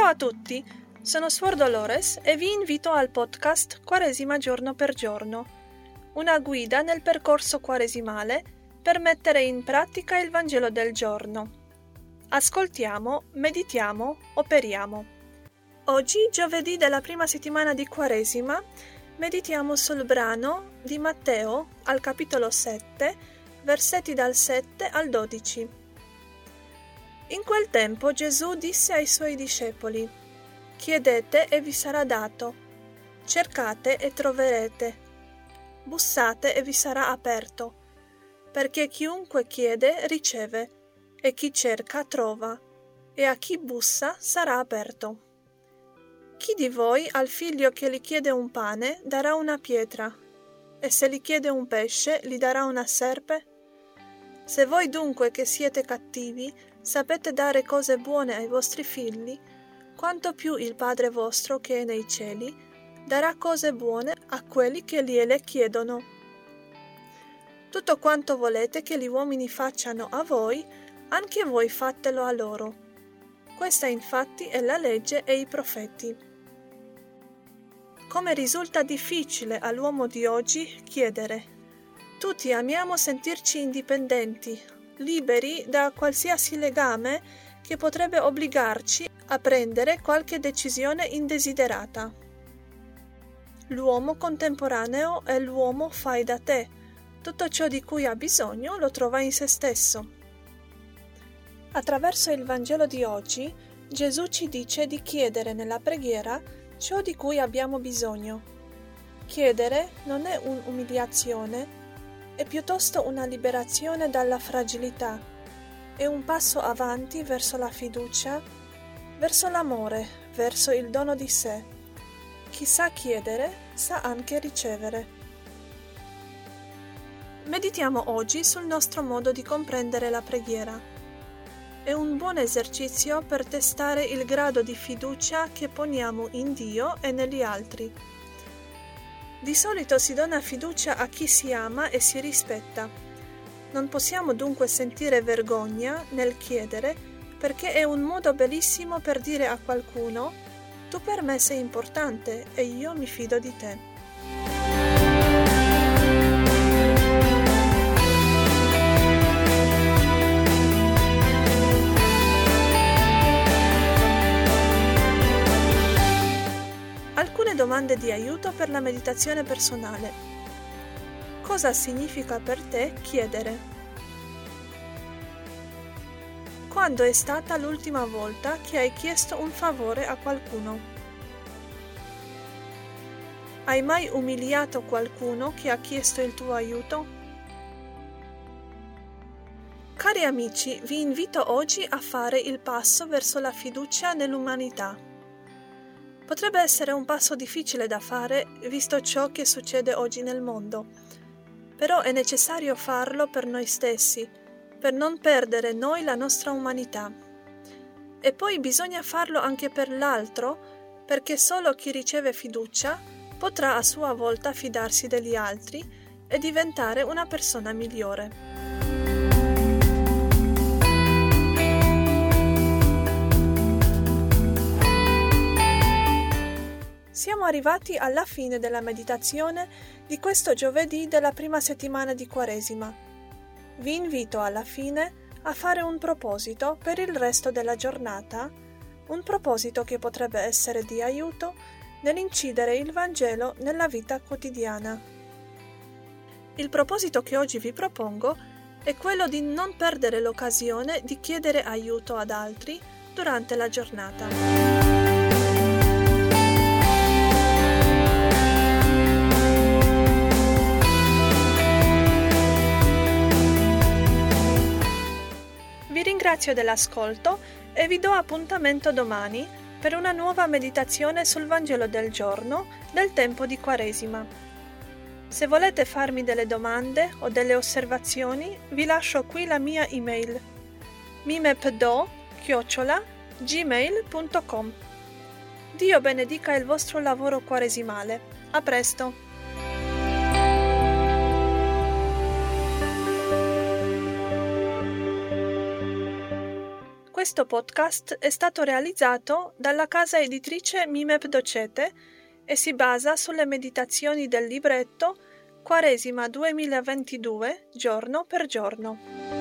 a tutti, sono Suor Dolores e vi invito al podcast Quaresima giorno per giorno, una guida nel percorso quaresimale per mettere in pratica il Vangelo del giorno. Ascoltiamo, meditiamo, operiamo. Oggi, giovedì della prima settimana di Quaresima, meditiamo sul brano di Matteo al capitolo 7, versetti dal 7 al 12. In quel tempo Gesù disse ai suoi discepoli, Chiedete e vi sarà dato, cercate e troverete, bussate e vi sarà aperto, perché chiunque chiede riceve, e chi cerca trova, e a chi bussa sarà aperto. Chi di voi al figlio che gli chiede un pane darà una pietra, e se gli chiede un pesce gli darà una serpe? Se voi dunque che siete cattivi sapete dare cose buone ai vostri figli, quanto più il Padre vostro che è nei cieli darà cose buone a quelli che gliele chiedono. Tutto quanto volete che gli uomini facciano a voi, anche voi fatelo a loro. Questa infatti è la legge e i profeti. Come risulta difficile all'uomo di oggi chiedere. Tutti amiamo sentirci indipendenti, liberi da qualsiasi legame che potrebbe obbligarci a prendere qualche decisione indesiderata. L'uomo contemporaneo è l'uomo fai da te. Tutto ciò di cui ha bisogno lo trova in se stesso. Attraverso il Vangelo di oggi, Gesù ci dice di chiedere nella preghiera ciò di cui abbiamo bisogno. Chiedere non è un'umiliazione, è piuttosto una liberazione dalla fragilità, è un passo avanti verso la fiducia, verso l'amore, verso il dono di sé. Chi sa chiedere sa anche ricevere. Meditiamo oggi sul nostro modo di comprendere la preghiera. È un buon esercizio per testare il grado di fiducia che poniamo in Dio e negli altri. Di solito si dona fiducia a chi si ama e si rispetta. Non possiamo dunque sentire vergogna nel chiedere perché è un modo bellissimo per dire a qualcuno tu per me sei importante e io mi fido di te. Domande di aiuto per la meditazione personale. Cosa significa per te chiedere? Quando è stata l'ultima volta che hai chiesto un favore a qualcuno? Hai mai umiliato qualcuno che ha chiesto il tuo aiuto? Cari amici, vi invito oggi a fare il passo verso la fiducia nell'umanità. Potrebbe essere un passo difficile da fare visto ciò che succede oggi nel mondo, però è necessario farlo per noi stessi, per non perdere noi la nostra umanità. E poi bisogna farlo anche per l'altro, perché solo chi riceve fiducia potrà a sua volta fidarsi degli altri e diventare una persona migliore. Siamo arrivati alla fine della meditazione di questo giovedì della prima settimana di Quaresima. Vi invito alla fine a fare un proposito per il resto della giornata, un proposito che potrebbe essere di aiuto nell'incidere il Vangelo nella vita quotidiana. Il proposito che oggi vi propongo è quello di non perdere l'occasione di chiedere aiuto ad altri durante la giornata. Ringrazio dell'ascolto e vi do appuntamento domani per una nuova meditazione sul Vangelo del giorno del tempo di Quaresima. Se volete farmi delle domande o delle osservazioni, vi lascio qui la mia email mimepdo-gmail.com Dio benedica il vostro lavoro quaresimale. A presto! Questo podcast è stato realizzato dalla casa editrice Mimep Docete e si basa sulle meditazioni del libretto Quaresima 2022 giorno per giorno.